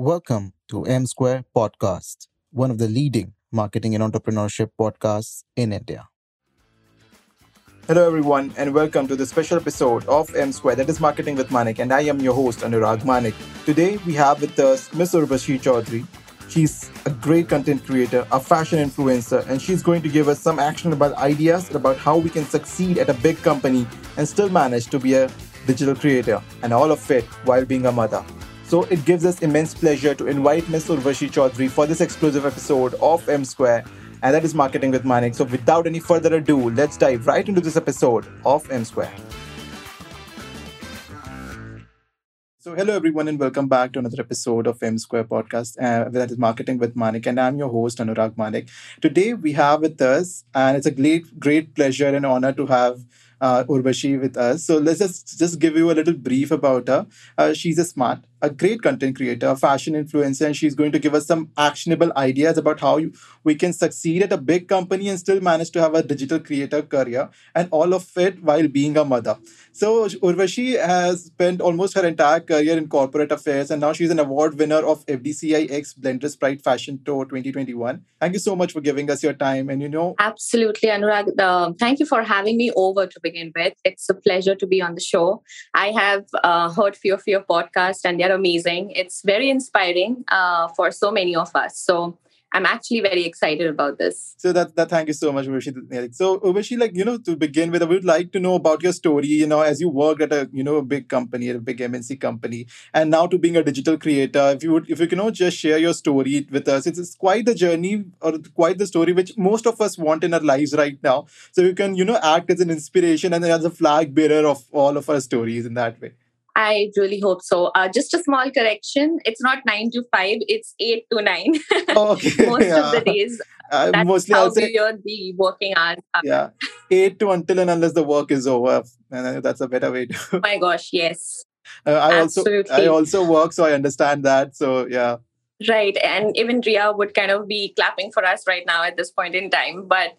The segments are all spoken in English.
Welcome to M Square Podcast, one of the leading marketing and entrepreneurship podcasts in India. Hello, everyone, and welcome to the special episode of M Square that is Marketing with Manik, and I am your host, Anurag Manik. Today, we have with us Miss Urvashi Chaudhary. She's a great content creator, a fashion influencer, and she's going to give us some actionable ideas about how we can succeed at a big company and still manage to be a digital creator, and all of it while being a mother. So it gives us immense pleasure to invite Ms. Urvashi Chaudhary for this exclusive episode of M Square, and that is Marketing with Manik. So without any further ado, let's dive right into this episode of M Square. So hello everyone and welcome back to another episode of M Square podcast uh, that is Marketing with Manik and I'm your host Anurag Manik. Today we have with us and it's a great great pleasure and honor to have uh, Urvashi with us. So let's just just give you a little brief about her. Uh, she's a smart, a great content creator, a fashion influencer, and she's going to give us some actionable ideas about how you, we can succeed at a big company and still manage to have a digital creator career, and all of it while being a mother. So Urvashi has spent almost her entire career in corporate affairs, and now she's an award winner of FDCI X Blenders Pride Fashion Tour 2021. Thank you so much for giving us your time, and you know, absolutely, Anurag. Uh, thank you for having me over to begin with. It's a pleasure to be on the show. I have uh, heard few of your podcasts, and they're amazing. It's very inspiring uh, for so many of us. So I'm actually very excited about this. So that that thank you so much, Urvashi. So Urvashi, like you know, to begin with, I would like to know about your story. You know, as you worked at a you know a big company, a big MNC company, and now to being a digital creator. If you would, if you can know, just share your story with us, it's, it's quite the journey or quite the story which most of us want in our lives right now. So you can you know act as an inspiration and as a flag bearer of all of our stories in that way. I really hope so. Uh, just a small correction. It's not nine to five. It's eight to nine. Okay, Most yeah. of the days. Uh, that's mostly how say, the working hours. Are. Yeah, eight to until and unless the work is over. And that's a better way to. oh my gosh! Yes. Uh, I Absolutely. also I also work, so I understand that. So yeah. Right, and even Ria would kind of be clapping for us right now at this point in time, but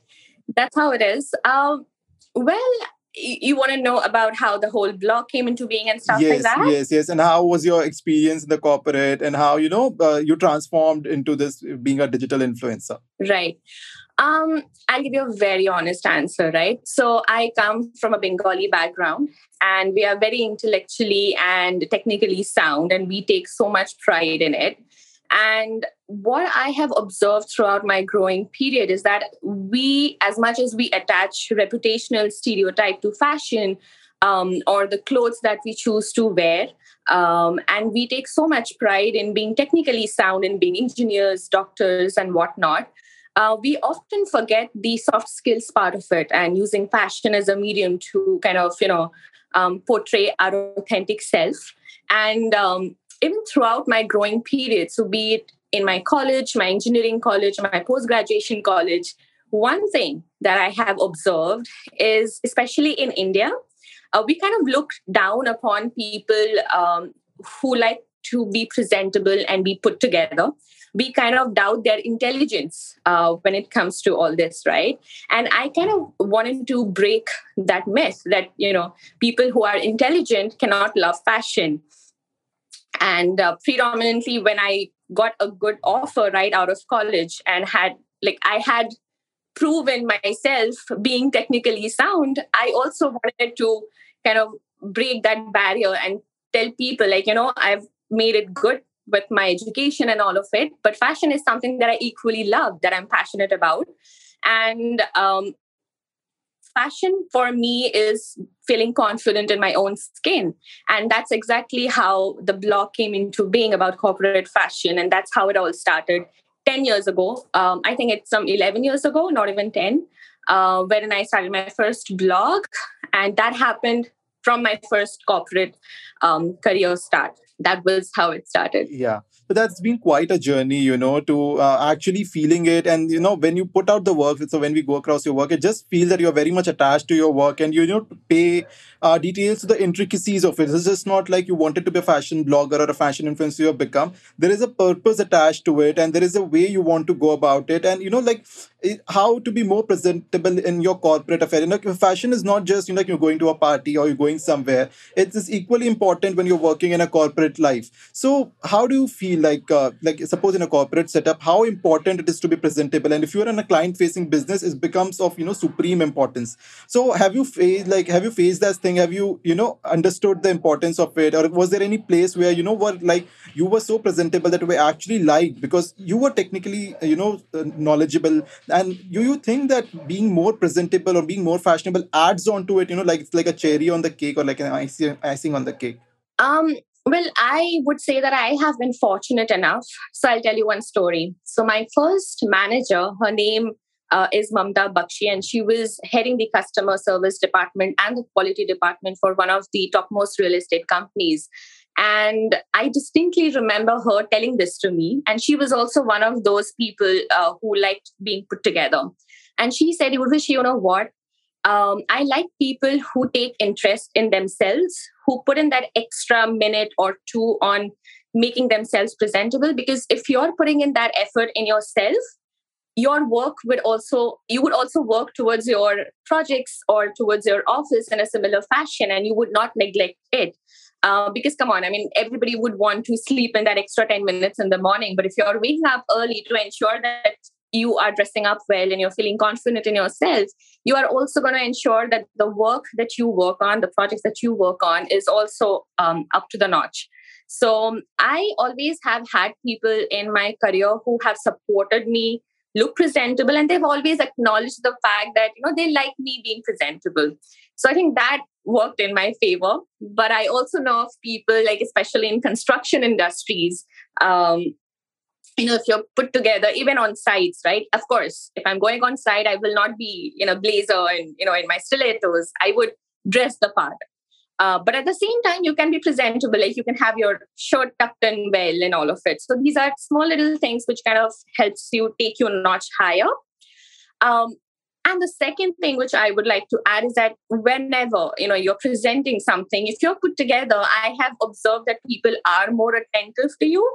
that's how it is. Um, well, you want to know about how the whole blog came into being and stuff yes, like that? yes yes. And how was your experience in the corporate and how you know uh, you transformed into this being a digital influencer? Right. Um i'll give you a very honest answer right? So i come from a bengali background and we are very intellectually and technically sound and we take so much pride in it and what I have observed throughout my growing period is that we, as much as we attach reputational stereotype to fashion um, or the clothes that we choose to wear, um, and we take so much pride in being technically sound and being engineers, doctors, and whatnot. Uh, we often forget the soft skills part of it and using fashion as a medium to kind of, you know, um, portray our authentic self. And um, even throughout my growing period, so be it in my college, my engineering college, my post graduation college, one thing that I have observed is, especially in India, uh, we kind of look down upon people um, who like to be presentable and be put together. We kind of doubt their intelligence uh, when it comes to all this, right? And I kind of wanted to break that myth that, you know, people who are intelligent cannot love fashion and uh, predominantly when i got a good offer right out of college and had like i had proven myself being technically sound i also wanted to kind of break that barrier and tell people like you know i've made it good with my education and all of it but fashion is something that i equally love that i'm passionate about. And um, fashion for me is feeling confident in my own skin. And that's exactly how the blog came into being about corporate fashion. And that's how it all started 10 years ago. Um, I think it's some 11 years ago, not even 10, uh, when I started my first blog. And that happened from my first corporate um, career start. That was how it started. Yeah but that's been quite a journey you know to uh, actually feeling it and you know when you put out the work so when we go across your work it just feels that you're very much attached to your work and you, know pay uh, details to the intricacies of it it's just not like you wanted to be a fashion blogger or a fashion influencer you become there is a purpose attached to it and there is a way you want to go about it and you know like how to be more presentable in your corporate affair. You know, fashion is not just you know like you're going to a party or you're going somewhere. It's equally important when you're working in a corporate corporate life. So how do you feel like uh, like suppose in a corporate setup, how important it is to be presentable? And if you're in a client-facing business, it becomes of you know supreme importance. So have you faced like have you faced that thing? Have you you know understood the importance of it, or was there any place where you know were like you were so presentable that were actually liked because you were technically you know uh, knowledgeable, and you you think that being more presentable or being more fashionable adds on to it? You know, like it's like a cherry on the cake or like an icing icing on the cake. Um, well, I would say that I have been fortunate enough. So I'll tell you one story. So my first manager, her name uh, is Mamta Bakshi, and she was heading the customer service department and the quality department for one of the topmost real estate companies. And I distinctly remember her telling this to me. And she was also one of those people uh, who liked being put together. And she said, Urvashi, you know what? Um, I like people who take interest in themselves, who put in that extra minute or two on making themselves presentable. Because if you're putting in that effort in yourself, your work would also you would also work towards your projects or towards your office in a similar fashion and you would not neglect it uh, because come on i mean everybody would want to sleep in that extra 10 minutes in the morning but if you're waking up early to ensure that you are dressing up well and you're feeling confident in yourself you are also going to ensure that the work that you work on the projects that you work on is also um, up to the notch. So i always have had people in my career who have supported me look presentable and they've always acknowledged the fact that you know they like me being presentable. So i think that worked in my favor but i also know of people like especially in construction industries um, you know if you're put together even on sites right of course if i'm going on site i will not be in a blazer and you know in my stilettos i would dress the part uh, but at the same time, you can be presentable. Like you can have your shirt tucked in well and all of it. So these are small little things which kind of helps you take your notch higher. Um, and the second thing which I would like to add is that whenever you know you're presenting something, if you're put together, I have observed that people are more attentive to you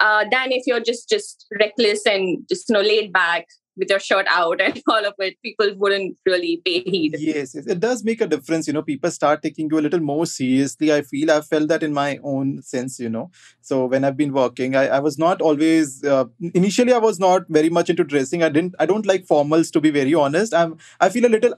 uh, than if you're just just reckless and just you know laid back with your shirt out and all of it, people wouldn't really pay heed. Yes, yes, it does make a difference. You know, people start taking you a little more seriously. I feel I've felt that in my own sense, you know. So when I've been working, I, I was not always uh, initially I was not very much into dressing. I didn't I don't like formals to be very honest. I'm I feel a little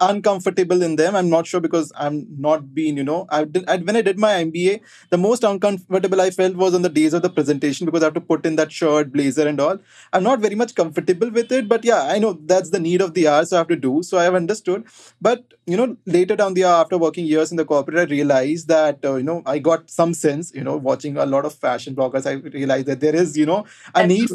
uncomfortable in them. I'm not sure because I'm not being, you know, I did I, when I did my MBA, the most uncomfortable I felt was on the days of the presentation because I have to put in that shirt, blazer, and all. I'm not very much comfortable with it but yeah i know that's the need of the hour so i have to do so i have understood but you know later down the hour after working years in the corporate i realized that uh, you know i got some sense you know watching a lot of fashion bloggers i realized that there is you know a need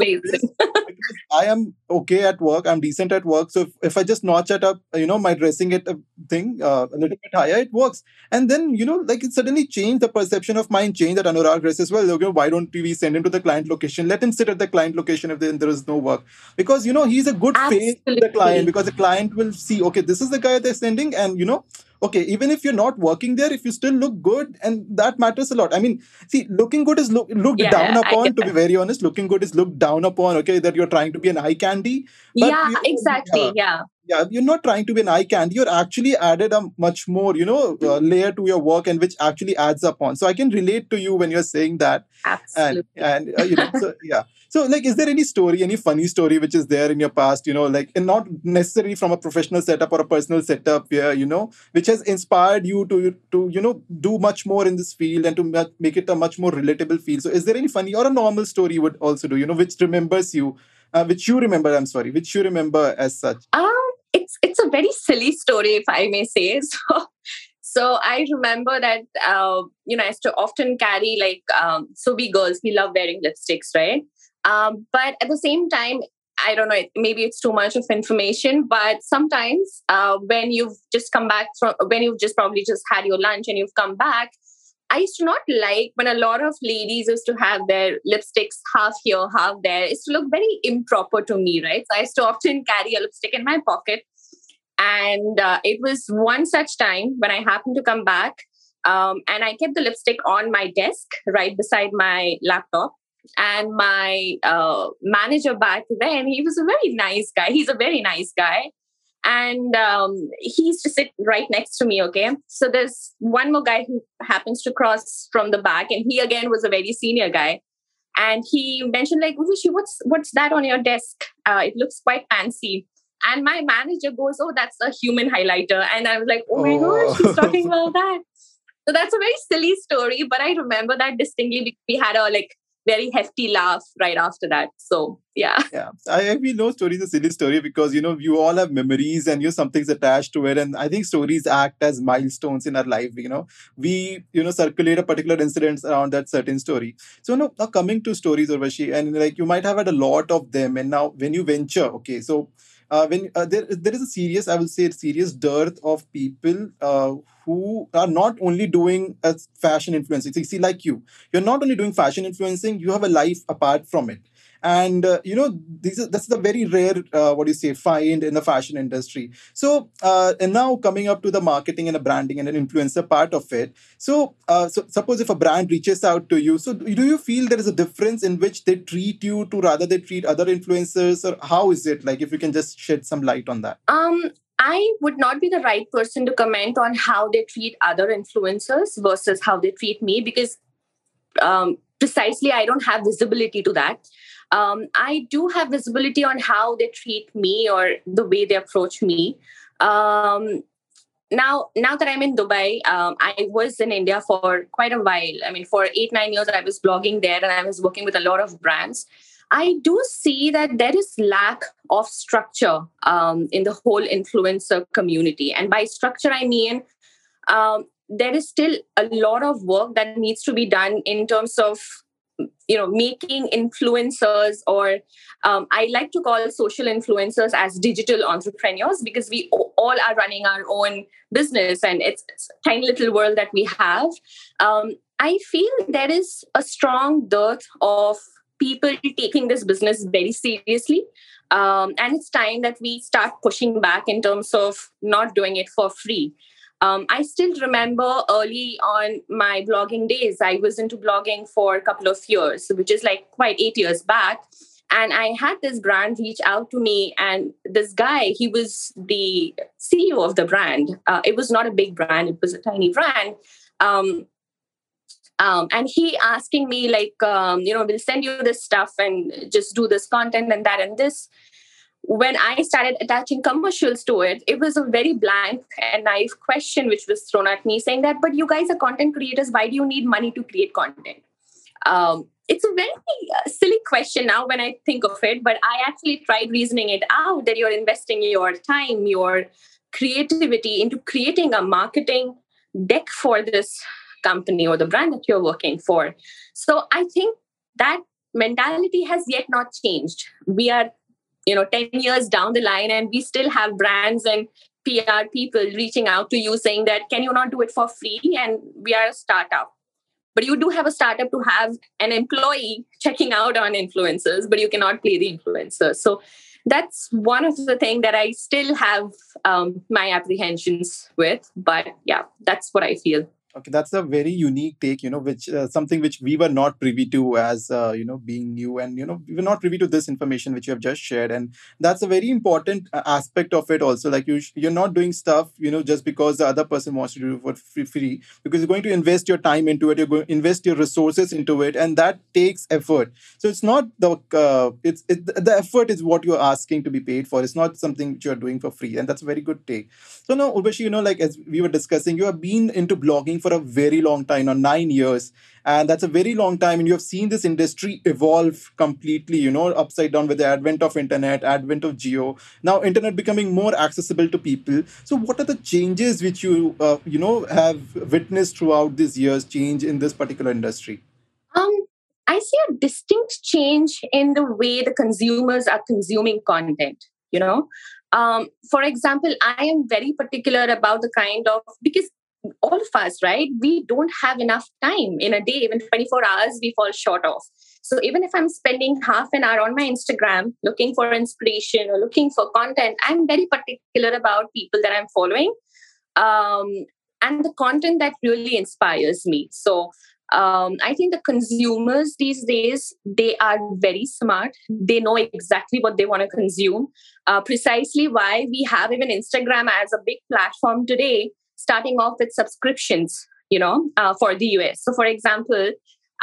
I am okay at work. I'm decent at work. So if, if I just notch it up, you know, my dressing it uh, thing uh, a little bit higher, it works. And then, you know, like it suddenly changed the perception of mine, changed that Anurag dresses well. Okay, why don't we send him to the client location? Let him sit at the client location if there is no work. Because, you know, he's a good Absolutely. face to the client because the client will see, okay, this is the guy they're sending. And, you know, okay even if you're not working there if you still look good and that matters a lot. I mean see looking good is look, looked yeah, down upon to be very honest. Looking good is looked down upon okay that you're trying to be an eye candy. Yeah exactly yeah. yeah. You're not trying to be an eye candy. You're actually added a much more you know uh, layer to your work and which actually adds up on. So i can relate to you when you're saying that. Absolutely. and, and uh, you know so yeah so, like, is there any story, any funny story which is there in your past, you know, like, and not necessarily from a professional setup or a personal setup, where you know, which has inspired you to, to you know, do much more in this field and to make it a much more relatable field? So, is there any funny or a normal story you would also do, you know, which remembers you, uh, which you remember? I'm sorry, which you remember as such? Um, it's it's a very silly story, if I may say. So. So I remember that uh, you know I used to often carry like um, so we girls we love wearing lipsticks, right? Um, but at the same time, I don't know, maybe it's too much of information, but sometimes uh, when you've just come back from, when you've just probably just had your lunch and you've come back, I used to not like when a lot of ladies used to have their lipsticks half here, half there. It used to look very improper to me, right? So I used to often carry a lipstick in my pocket. And uh, it was one such time when I happened to come back um, and I kept the lipstick on my desk right beside my laptop and my uh, manager back then he was a very nice guy. He's a very nice guy. And um, he used to sit right next to me okay? So there's one more guy who happens to cross from the back and he again was a very senior guy. And he mentioned like Urvashi, what's what's that on your desk? Uh, it looks quite fancy. And my manager goes oh that's a human highlighter. And i was like oh my oh. gosh he's talking about that. So that's a very silly story but i remember that distinctly we had a like very hefty laugh right after that. So yeah. Yeah. I we know stories a silly story because you know you all have memories and you know something's attached to it. And I think stories act as milestones in our life. You know, we, you know, circulate a particular incidents around that certain story. So now, now coming to stories, Urvashi, and like you might have had a lot of them. And now when you venture, okay, so uh, when uh, there there is a serious, I will say, serious dearth of people uh, who are not only doing as fashion influencing. So, see, like you, you're not only doing fashion influencing, you have a life apart from it and uh, you know this is that's the very rare uh, what do you say find in the fashion industry. So uh, and now coming up to the marketing and the branding and an influencer part of it. So, uh, so suppose if a brand reaches out to you so do you feel there is a difference in which they treat you to rather they treat other influencers or how is it? Like if you can just shed some light on that. Um I would not be the right person to comment on how they treat other influencers versus how they treat me because um, precisely I don't have visibility to that. Um, I do have visibility on how they treat me or the way they approach me. Um, now, now that I'm in Dubai, um, I was in India for quite a while. I mean, for eight nine years, I was blogging there, and I was working with a lot of brands. I do see that there is lack of structure um, in the whole influencer community, and by structure, I mean um, there is still a lot of work that needs to be done in terms of you know making influencers or um, i like to call social influencers as digital entrepreneurs because we all are running our own business and it's, it's a tiny little world that we have. Um, i feel there is a strong dearth of people taking this business very seriously um, and it's time that we start pushing back in terms of not doing it for free um, I still remember early on my blogging days, I was into blogging for a couple of years, which is like quite eight years back. And I had this brand reach out to me, and this guy, he was the CEO of the brand. Uh, it was not a big brand, it was a tiny brand. Um, um, and he asking me like um, you know we'll send you this stuff and just do this content and that and this when I started attaching commercials to it, it was a very blank and naive question which was thrown at me saying that, but you guys are content creators. Why do you need money to create content? Um, it's a very uh, silly question now when I think of it, but I actually tried reasoning it out that you're investing your time, your creativity into creating a marketing deck for this company or the brand that you're working for. So I think that mentality has yet not changed. We are you know 10 years down the line and we still have brands and pr people reaching out to you saying that can you not do it for free? And we are a startup. But you do have a startup to have an employee checking out on influencers but you cannot pay the influencers so that's one of the things that i still have um, my apprehensions with but yeah that's what i feel Okay, that's a very unique take, you know, which uh, something which we were not privy to as, uh, you know, being new. And, you know, we were not privy to this information which you have just shared. And that's a very important uh, aspect of it also. Like you, you're not doing stuff, you know, just because the other person wants to do it for free, because you're going to invest your time into it. You're going to invest your resources into it. And that takes effort. So it's not the, uh, it's, it, the effort is what you're asking to be paid for. It's not something which you're doing for free. And that's a very good take. So now, Urvashi, you know, like as we were discussing, you have been into blogging for a very long time, now nine years. And that's a very long time. And you have seen this industry evolve completely, you know, upside down with the advent of internet, advent of Jio. Now, internet becoming more accessible to people. So, what are the changes which you, uh, you know, have witnessed throughout these years change in this particular industry? Um, I see a distinct change in the way the consumers are consuming content. You know, um, for example, I am very particular about the kind of because all of us, right? We don't have enough time in a day, even 24 hours, we fall short of. So even if I'm spending half an hour on my Instagram looking for inspiration or looking for content, I'm very particular about people that I'm following um, and the content that really inspires me. So um, i think the consumers these days they are very smart they know exactly what they want to consume uh, precisely why we have even instagram as a big platform today starting off with subscriptions you know uh, for the us so for example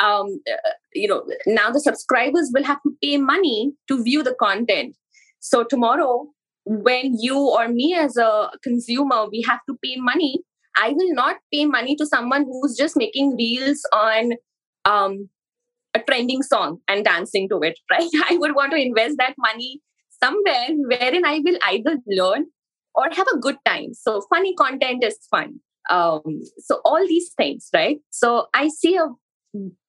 um, uh, you know now the subscribers will have to pay money to view the content. So tomorrow when you or me as a consumer we have to pay money i will not pay money to someone who's just making reels on um, a trending song and dancing to it right? I would want to invest that money somewhere wherein i will either learn or have a good time so funny content is fun um, so all these things right so i see a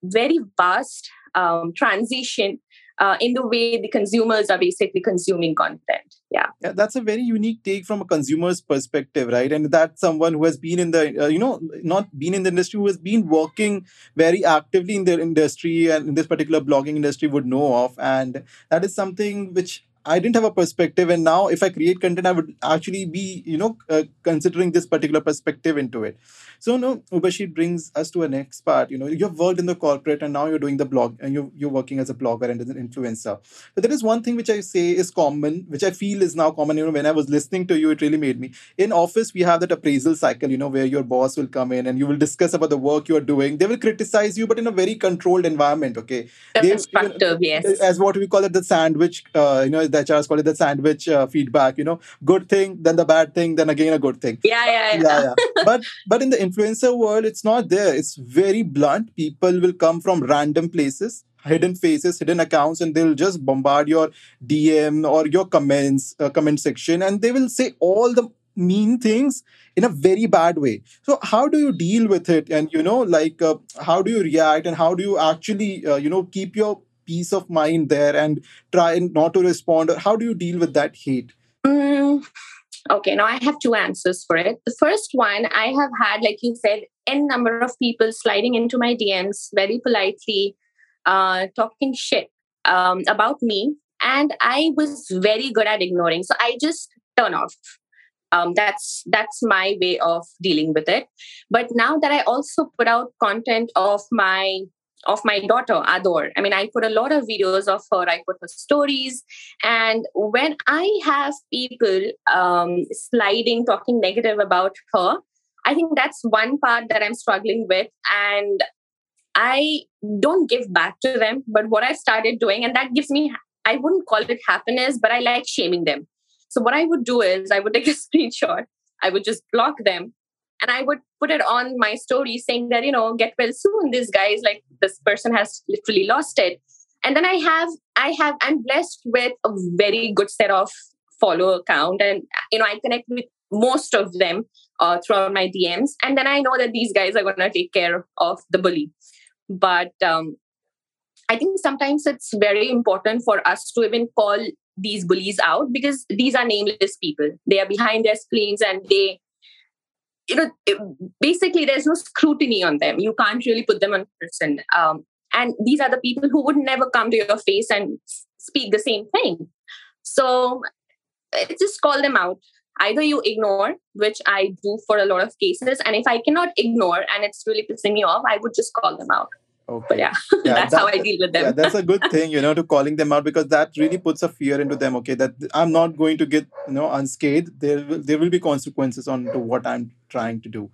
very vast um, transition uh, in the way the consumers are basically consuming content. Yeah. yeah, that's a very unique take from a consumer's perspective, right? And that's someone who has been in the, uh, you know, not been in the industry, who has been working very actively in the industry and in this particular blogging industry would know of. And that is something which I didn't have a perspective, and now if I create content, I would actually be, you know, uh, considering this particular perspective into it. So, no, Urvashi brings us to a next part. You know, you've worked in the corporate, and now you're doing the blog, and you're you're working as a blogger and as an influencer. But there is one thing which I say is common, which I feel is now common. You know, when I was listening to you, it really made me. In office, we have that appraisal cycle. You know, where your boss will come in and you will discuss about the work you are doing. They will criticize you, but in a very controlled environment. Okay, they, constructive, yes. As what we call it, the sandwich. Uh, you know the HRs call it the sandwich uh, feedback. You know, good thing, then the bad thing, then again a good thing. Yeah, yeah, yeah. yeah, yeah. but but in the influencer world, it's not there. It's very blunt. People will come from random places hidden faces, hidden accounts, and they'll just bombard your DM or your comments, uh, comment section, and they will say all the mean things in a very bad way. So how do you deal with it? And you know, like uh, how do you react, and how do you actually, uh, you know, keep your peace of mind there and try and not to respond. Or how do you deal with that hate? Mm, okay now i have two answers for it. The first one i have had like you said n number of people sliding into my dms very politely uh, talking shit um, about me and i was very good at ignoring. So i just turn off. Um, that's that's my way of dealing with it. But now that i also put out content of my of my daughter Ador. I mean, I put a lot of videos of her. I put her stories, and when I have people um, sliding, talking negative about her, I think that's one part that I'm struggling with, and I don't give back to them. But what I started doing, and that gives me, I wouldn't call it happiness, but I like shaming them. So what I would do is I would take a screenshot. I would just block them and i would put it on my story saying that you know get well soon this guy is like this person has literally lost it. And then i have i have i'm blessed with a very good set of follow account and you know i connect with most of them uh, throughout my dms and then i know that these guys are going to take care of the bully. But um, i think sometimes it's very important for us to even call these bullies out because these are nameless people. They are behind their screens and they you know basically there's no scrutiny on them. You can't really put them on person. Um, and these are the people who would never come to your face and speak the same thing. So just call them out. Either you ignore which i do for a lot of cases and if i cannot ignore and it's really pissing me off i would just call them out Okay. But yeah, yeah that's that, how I deal with them. yeah, that's a good thing, you know, to calling them out because that really puts a fear into them. Okay, that I'm not going to get you know unscathed. There will there will be consequences on to what I'm trying to do.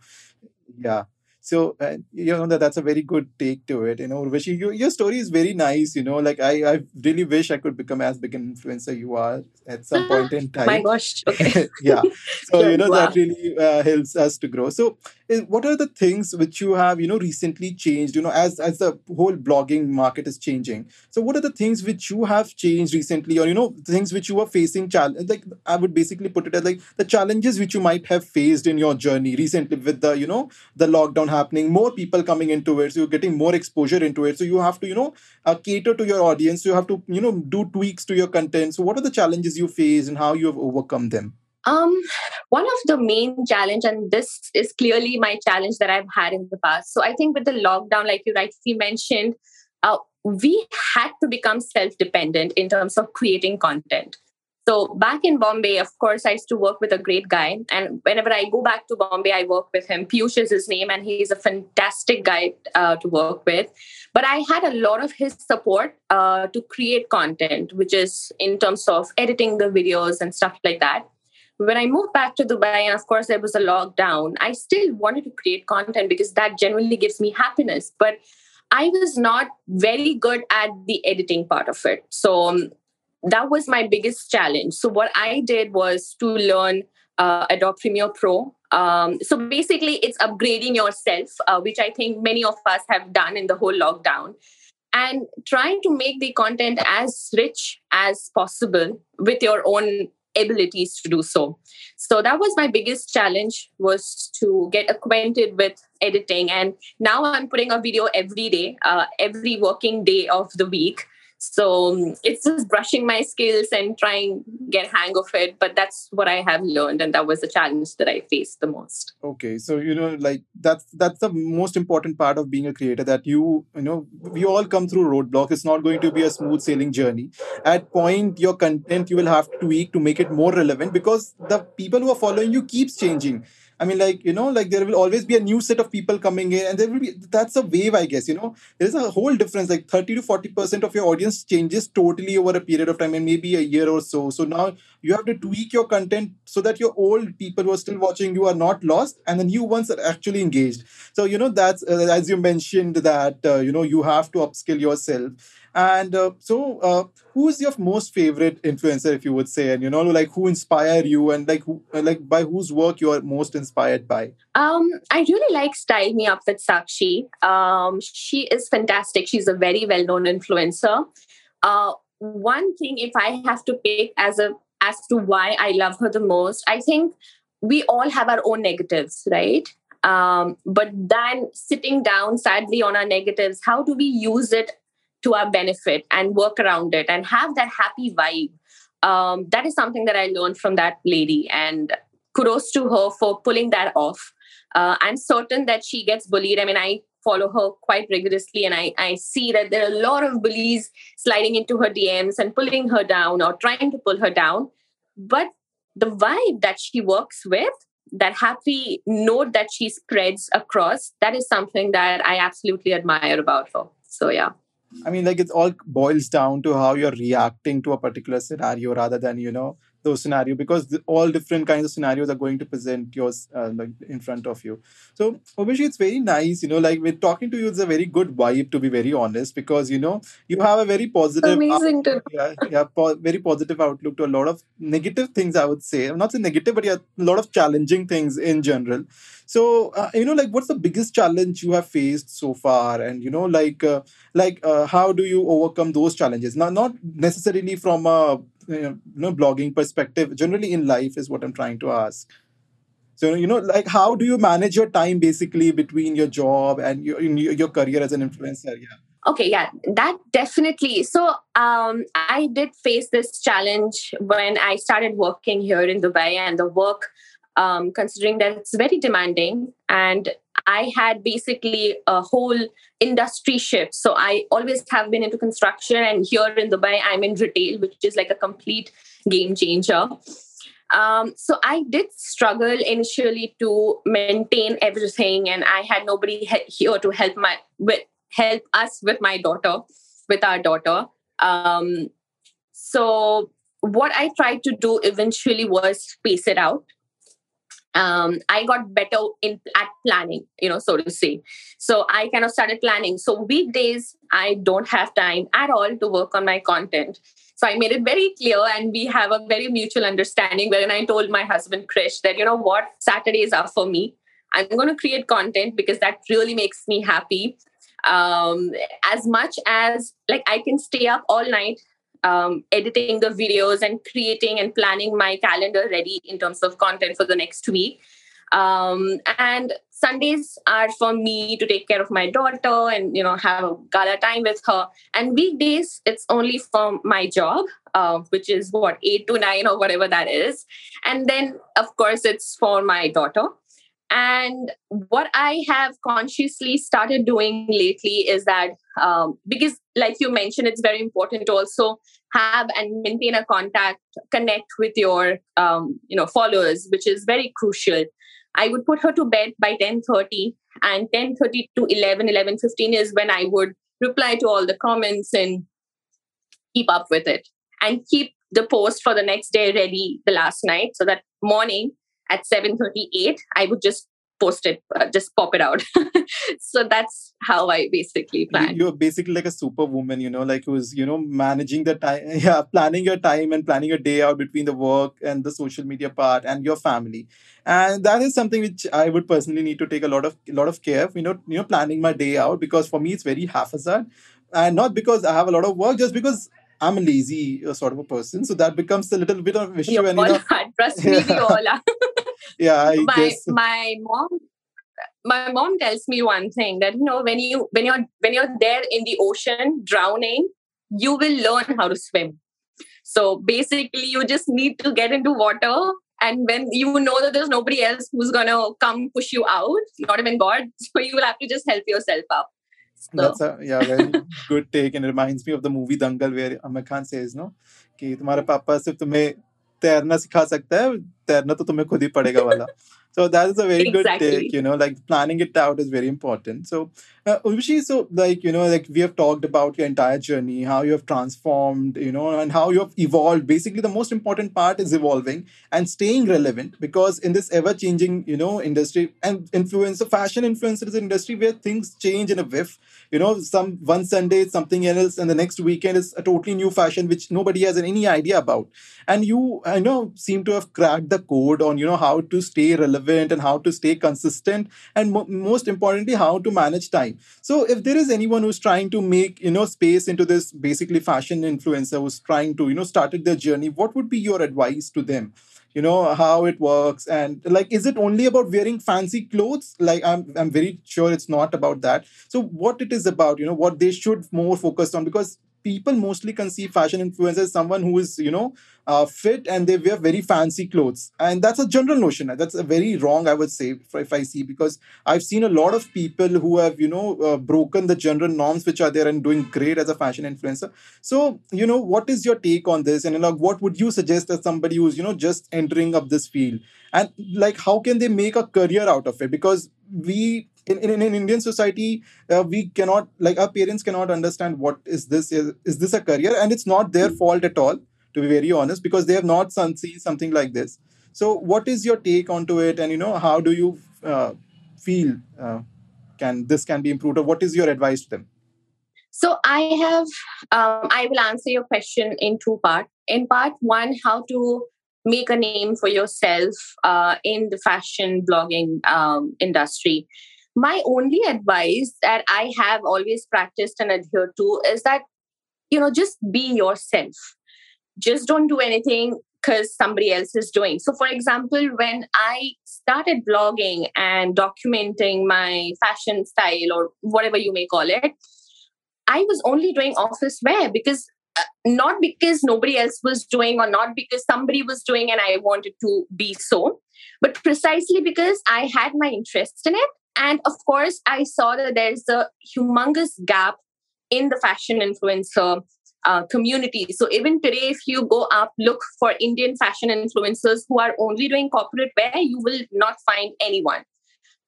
Yeah. So uh, you know that that's a very good take to it. You know, Urvashi, your, your story is very nice. You know, like I, I really wish I could become as big an influencer you are at some point in time. My gosh. Okay. yeah. So you know wow. that really uh, helps us to grow. So what are the things which you have you know recently changed? You know, as as the whole blogging market is changing. So what are the things which you have changed recently, or you know, things which you are facing? Challenge like I would basically put it as like the challenges which you might have faced in your journey recently with the you know the lockdown happening, more people coming into it, so you're getting more exposure into it. So you have to you know uh, cater to your audience. so You have to you know do tweaks to your content. So what are the challenges you face and how you have overcome them? Um, one of the main challenge, and this is clearly my challenge that I've had in the past. So I think with the lockdown, like you rightly mentioned, uh, we had to become self-dependent in terms of creating content. So back in Bombay, of course, I used to work with a great guy. And whenever I go back to Bombay, I work with him. Piyush is his name, and he's a fantastic guy uh, to work with. But I had a lot of his support uh, to create content, which is in terms of editing the videos and stuff like that. When I moved back to Dubai, and of course, there was a lockdown, I still wanted to create content because that genuinely gives me happiness. But I was not very good at the editing part of it. So um, that was my biggest challenge. So what I did was to learn uh, Adobe Premiere Pro. Um, so basically, it's upgrading yourself, uh, which I think many of us have done in the whole lockdown, and trying to make the content as rich as possible with your own abilities to do so. So that was my biggest challenge was to get acquainted with editing. And now i'm putting a video every day uh, every working day of the week so um, it's just brushing my skills and trying get hang of it but that's what i have learned and that was the challenge that i faced the most. Okay so you know like that's that's the most important part of being a creator that you you know we all come through roadblocks it's not going to be a smooth sailing journey. At point your content you will have to tweak to make it more relevant because the people who are following you keeps changing I mean, like, you know, like there will always be a new set of people coming in, and there will be that's a wave, I guess, you know. There's a whole difference, like 30 to 40% of your audience changes totally over a period of time, and maybe a year or so. So now you have to tweak your content so that your old people who are still watching you are not lost, and the new ones are actually engaged. So, you know, that's uh, as you mentioned that, uh, you know, you have to upskill yourself and uh, so, uh, who is your most favorite influencer, if you would say, and you know, like who inspire you, and like who, uh, like by whose work you are most inspired by? Um, I really like Style Me Up with Sakshi. Um, she is fantastic. She's a very well-known influencer. Uh, one thing, if I have to pick as a as to why I love her the most, I think we all have our own negatives, right? Um, but then sitting down sadly on our negatives, how do we use it to our benefit and work around it and have that happy vibe. Um, that is something that I learned from that lady. And kudos to her for pulling that off. Uh, I'm certain that she gets bullied. I mean, I follow her quite rigorously and I, I see that there are a lot of bullies sliding into her DMs and pulling her down or trying to pull her down. But the vibe that she works with, that happy note that she spreads across, that is something that I absolutely admire about her. So, yeah. I mean, like it all boils down to how you're reacting to a particular scenario rather than, you know, those scenario because the, all different kinds of scenarios are going to present yours uh, like in front of you. So obviously it's very nice you know like we're talking to you it's a very good vibe to be very honest because you know you have a very positive amazing outlook, yeah, yeah po- very positive outlook to a lot of negative things i would say. I'm not saying negative but yeah a lot of challenging things in general. So uh, you know like what's the biggest challenge you have faced so far? And you know like uh, like uh, how do you overcome those challenges? Not not necessarily from a you know blogging perspective generally in life is what i'm trying to ask. So you know like how do you manage your time basically between your job and your your career as an influencer? Yeah. Okay yeah that definitely. So um, i did face this challenge when i started working here in dubai and the work um, considering that it's very demanding and I had basically a whole industry shift. So I always have been into construction, and here in Dubai, I'm in retail, which is like a complete game changer. Um, so I did struggle initially to maintain everything, and I had nobody here to help my with help us with my daughter, with our daughter. Um, so what I tried to do eventually was space it out um, I got better in at planning, you know, so to say. So I kind of started planning. So weekdays, I don't have time at all to work on my content. So I made it very clear, and we have a very mutual understanding. Wherein I told my husband Krish that you know what, Saturdays are for me. I'm going to create content because that really makes me happy. Um, as much as like I can stay up all night um, editing the videos and creating and planning my calendar ready in terms of content for the next week. Um, and Sundays are for me to take care of my daughter and you know have a gala time with her. And weekdays it's only for my job, uh, which is what eight to nine or whatever that is. And then of course it's for my daughter. And what I have consciously started doing lately is that um, because, like you mentioned, it's very important to also have and maintain a contact, connect with your um, you know followers, which is very crucial. I would put her to bed by 10:30 and 10:30 to 11 11:15 is when I would reply to all the comments and keep up with it and keep the post for the next day ready the last night so that morning at 7.38 i would just post it uh, just pop it out. So that's how i basically plan. you're basically like a superwoman you know like who's you know managing the time yeah planning your time and planning your day out between the work and the social media part and your family. And that is something which i would personally need to take a lot of lot of care you know you know planning my day out because for me it's very haphazard. And not because i have a lot of work just because I'm a lazy uh, sort of a person, so that becomes a little bit of issue. You're and, you know, trust me, we all are. yeah, I my guess. my mom, my mom tells me one thing that you know when you when you're when you're there in the ocean drowning, you will learn how to swim. So basically, you just need to get into water and when you know that there's nobody else who's gonna come push you out not even god so you will have to just help yourself up so. That's a yeah, very good take, and it reminds me of the movie Dangal where Amir Khan says, "No, कि तुम्हारे पापा सिर्फ़ तुम्हें तैरना सिखा सकता है तैरना तो तुम्हें खुद ही पड़ेगा वाला so that is a very exactly. good take you know like planning it out is very important. So uh, Urvashi, so like you know like we have talked about your entire journey how you have transformed you know and how you have evolved. Basically the most important part is evolving and staying relevant because in this ever changing you know industry and influencer fashion influencer is an industry where things change in a whiff. You know some one sunday it's something else and the next weekend is a totally new fashion which nobody has any idea about. And you i know seem to have cracked the code on you know how to stay relevant and how to stay consistent and mo- most importantly how to manage time. So if there is anyone who's trying to make you know space into this basically fashion influencer who's trying to you know started their journey what would be your advice to them? You know how it works and like is it only about wearing fancy clothes? Like i'm i'm very sure it's not about that. So what it is about you know what they should more focus on because people mostly conceive fashion influencers as someone who is you know uh, fit and they wear very fancy clothes. And that's a general notion. That's a very wrong i would say if, if i see because i've seen a lot of people who have you know uh, broken the general norms which are there and doing great as a fashion influencer. So you know what is your take on this? And like what would you suggest as somebody who's you know just entering up this field? And like how can they make a career out of it? Because we in, in, in Indian society, uh, we cannot like our parents cannot understand what is this is, is this a career, and it's not their fault at all, to be very honest, because they have not seen something like this. So, what is your take onto it, and you know how do you uh, feel uh, can this can be improved, or what is your advice to them? So, I have um, I will answer your question in two parts. In part one, how to make a name for yourself uh, in the fashion blogging um, industry my only advice that I have always practiced and adhered to is that, you know, just be yourself. Just don't do anything because somebody else is doing. So, for example, when I started blogging and documenting my fashion style or whatever you may call it, I was only doing office wear because uh, not because nobody else was doing or not because somebody was doing and I wanted to be so, but precisely because I had my interest in it and of course, I saw that there's a humongous gap in the fashion influencer uh, community. So even today, if you go up, look for Indian fashion influencers who are only doing corporate wear, you will not find anyone.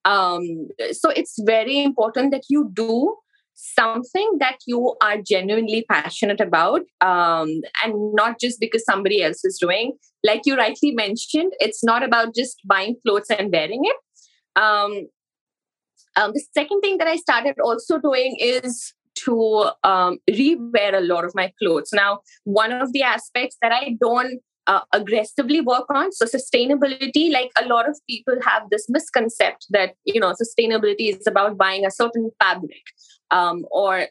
Um, so it's very important that you do something that you are genuinely passionate about um, and not just because somebody else is doing. Like you rightly mentioned, it's not about just buying clothes and wearing it. Um, um, the second thing that I started also doing is to um, rewear a lot of my clothes. Now, one of the aspects that I don't uh, aggressively work on so sustainability like a lot of people have this misconception that you know sustainability is about buying a certain fabric um, or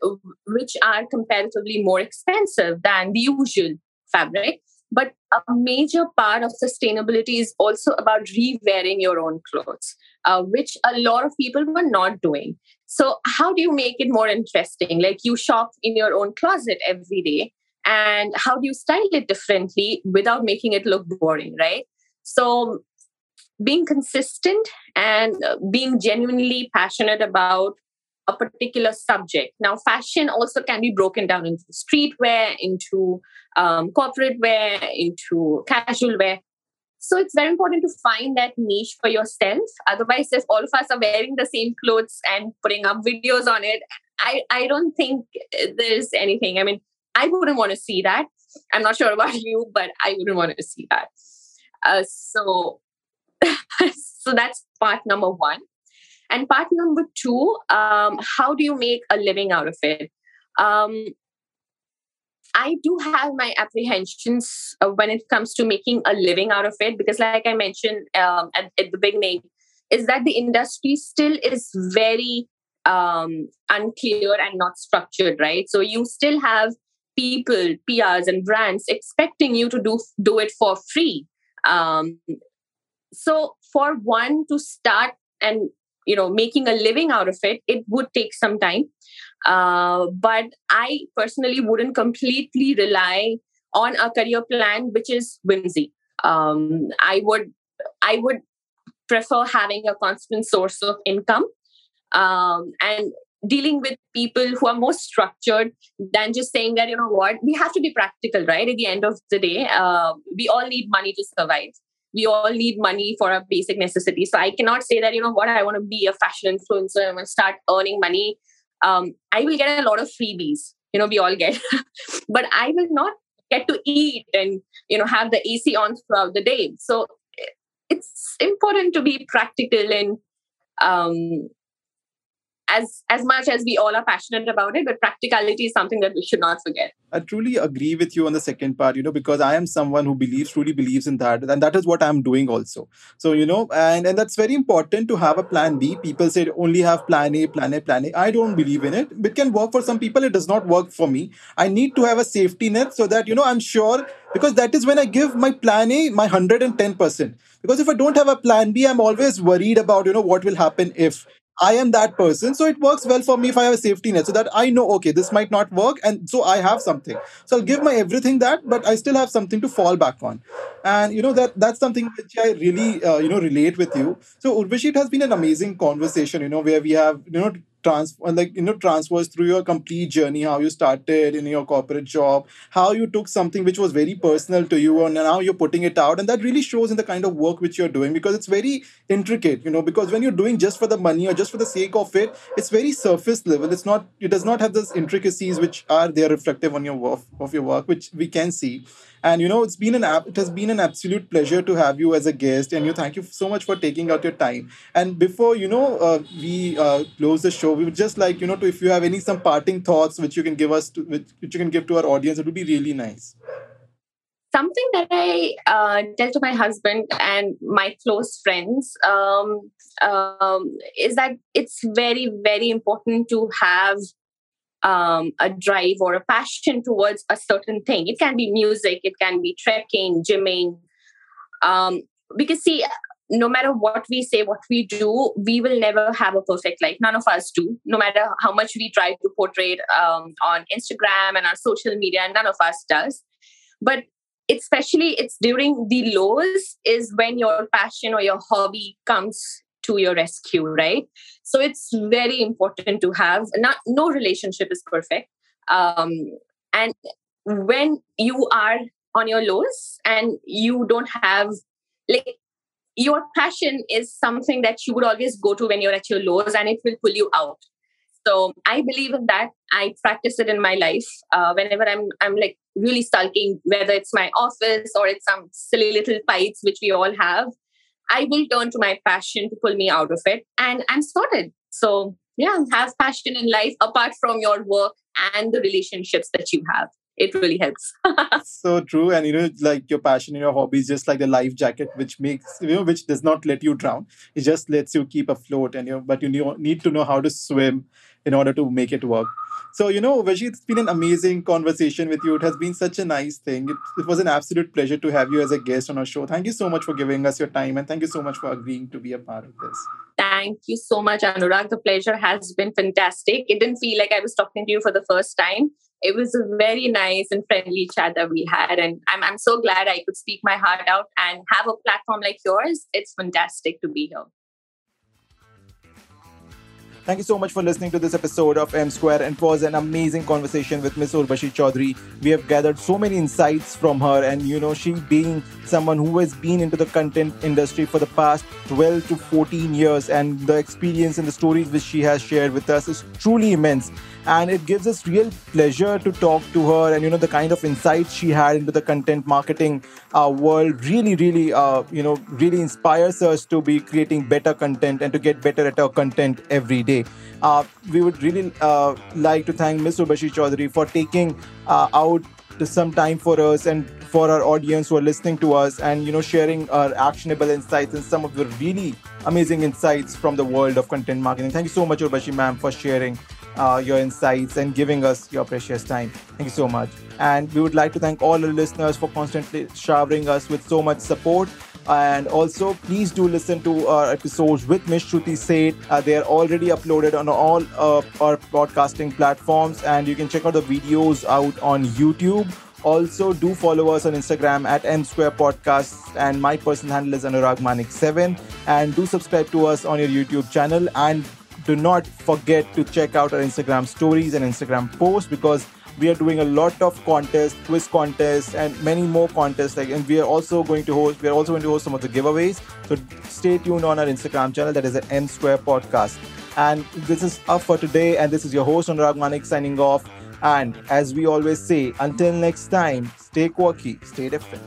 which are comparatively more expensive than the usual fabric but a major part of sustainability is also about re-wearing your own clothes, uh, which a lot of people were not doing. So, how do you make it more interesting? Like you shop in your own closet every day, and how do you style it differently without making it look boring, right? So, being consistent and uh, being genuinely passionate about a particular subject. Now, fashion also can be broken down into streetwear, into um, corporate wear, into casual wear. So it's very important to find that niche for yourself. Otherwise, if all of us are wearing the same clothes and putting up videos on it, I, I don't think there's anything. I mean, I wouldn't want to see that. I'm not sure about you, but I wouldn't want to see that. Uh, so, so that's part number one. And part number two, um, how do you make a living out of it? Um, I do have my apprehensions uh, when it comes to making a living out of it because, like I mentioned um, at, at, the beginning, is that the industry still is very um, unclear and not structured, right? So you still have people, PRs, and brands expecting you to do do it for free. Um, so for one to start and you know making a living out of it it would take some time. Uh, but i personally wouldn't completely rely on a career plan which is whimsy. Um, i would i would prefer having a constant source of income um, and dealing with people who are more structured than just saying that you know what we have to be practical right at the end of the day uh, we all need money to survive we all need money for our basic necessities. So I cannot say that, you know what, I want to be a fashion influencer and start earning money. Um, I will get a lot of freebies, you know, we all get, but I will not get to eat and, you know, have the AC on throughout the day. So it's important to be practical and um, as as much as we all are passionate about it but practicality is something that we should not forget. I truly agree with you on the second part you know because i am someone who believes truly believes in that and that is what i'm doing also. So you know and and that's very important to have a plan b. People say only have plan a plan a plan a. I don't believe in it. It can work for some people. It does not work for me. I need to have a safety net so that you know i'm sure because that is when i give my plan a my 110% because if i don't have a plan b i'm always worried about you know what will happen if I am that person. So it works well for me if I have a safety net so that I know, okay, this might not work. And so I have something. So I'll give my everything that, but I still have something to fall back on. And, you know, that that's something which I really, uh, you know, relate with you. So Urvashi, it has been an amazing conversation, you know, where we have, you know, trans like you know transfers through your complete journey how you started in your corporate job how you took something which was very personal to you and now you're putting it out and that really shows in the kind of work which you're doing because it's very intricate you know because when you're doing just for the money or just for the sake of it it's very surface level. It's not it does not have those intricacies which are there reflective on your work of your work which we can see and you know, it's been an it has been an absolute pleasure to have you as a guest. And you thank you so much for taking out your time. And before you know uh, we uh, close the show, we would just like you know to if you have any some parting thoughts which you can give us to which, which you can give to our audience, it would be really nice something that I uh, tell to my husband and my close friends um, um, is that it's very, very important to have um, a drive or a passion towards a certain thing. It can be music, it can be trekking, gymming. Um, because, see, no matter what we say, what we do, we will never have a perfect life. None of us do. No matter how much we try to portray um, on Instagram and our social media, none of us does. But especially it's during the lows is when your passion or your hobby comes to your rescue right? So it's very important to have not no relationship is perfect. Um, and when you are on your lows and you don't have like your passion is something that you would always go to when you're at your lows and it will pull you out. So i believe in that. I practice it in my life. Uh, whenever i'm i'm like really sulking whether it's my office or it's some silly little fights which we all have I will turn to my passion to pull me out of it and I'm sorted. So, yeah, have passion in life apart from your work and the relationships that you have. It really helps. so true. And you know, like your passion and your hobby is just like the life jacket, which makes you know, which does not let you drown. It just lets you keep afloat. And you know, but you need to know how to swim in order to make it work. So, you know, Vashi, it's been an amazing conversation with you. It has been such a nice thing. It, it was an absolute pleasure to have you as a guest on our show. Thank you so much for giving us your time and thank you so much for agreeing to be a part of this. Thank you so much, Anurag. The pleasure has been fantastic. It didn't feel like I was talking to you for the first time. It was a very nice and friendly chat that we had. And I'm, I'm so glad I could speak my heart out and have a platform like yours. It's fantastic to be here. Thank you so much for listening to this episode of M Square and it was an amazing conversation with Miss Urvashi Chaudhary. We have gathered so many insights from her and you know she being someone who has been into the content industry for the past 12 to 14 years and the experience and the stories which she has shared with us is truly immense and it gives us real pleasure to talk to her and you know the kind of insights she had into the content marketing uh, world really really uh, you know really inspires us to be creating better content and to get better at our content every day uh, we would really uh, like to thank Ms. Urvashi Chaudhary for taking uh, out some time for us and for our audience who are listening to us and you know sharing our actionable insights and some of the really amazing insights from the world of content marketing. Thank you so much, Urvashi ma'am, for sharing uh, your insights and giving us your precious time. Thank you so much. And we would like to thank all our listeners for constantly showering us with so much support. And also, please do listen to our episodes with Miss Shruti Seth. Uh, they are already uploaded on all uh, our podcasting platforms, and you can check out the videos out on YouTube. Also, do follow us on Instagram at M Square Podcasts, and my personal handle is Anurag Manik7. And do subscribe to us on your YouTube channel and do not forget to check out our Instagram stories and Instagram posts because we are doing a lot of contests, quiz contests, and many more contests. Like, and we are also going to host. We are also going to host some of the giveaways. So stay tuned on our Instagram channel. That is an M Square Podcast. And this is up for today. And this is your host Anurag Manik signing off. And as we always say, until next time, stay quirky, stay different.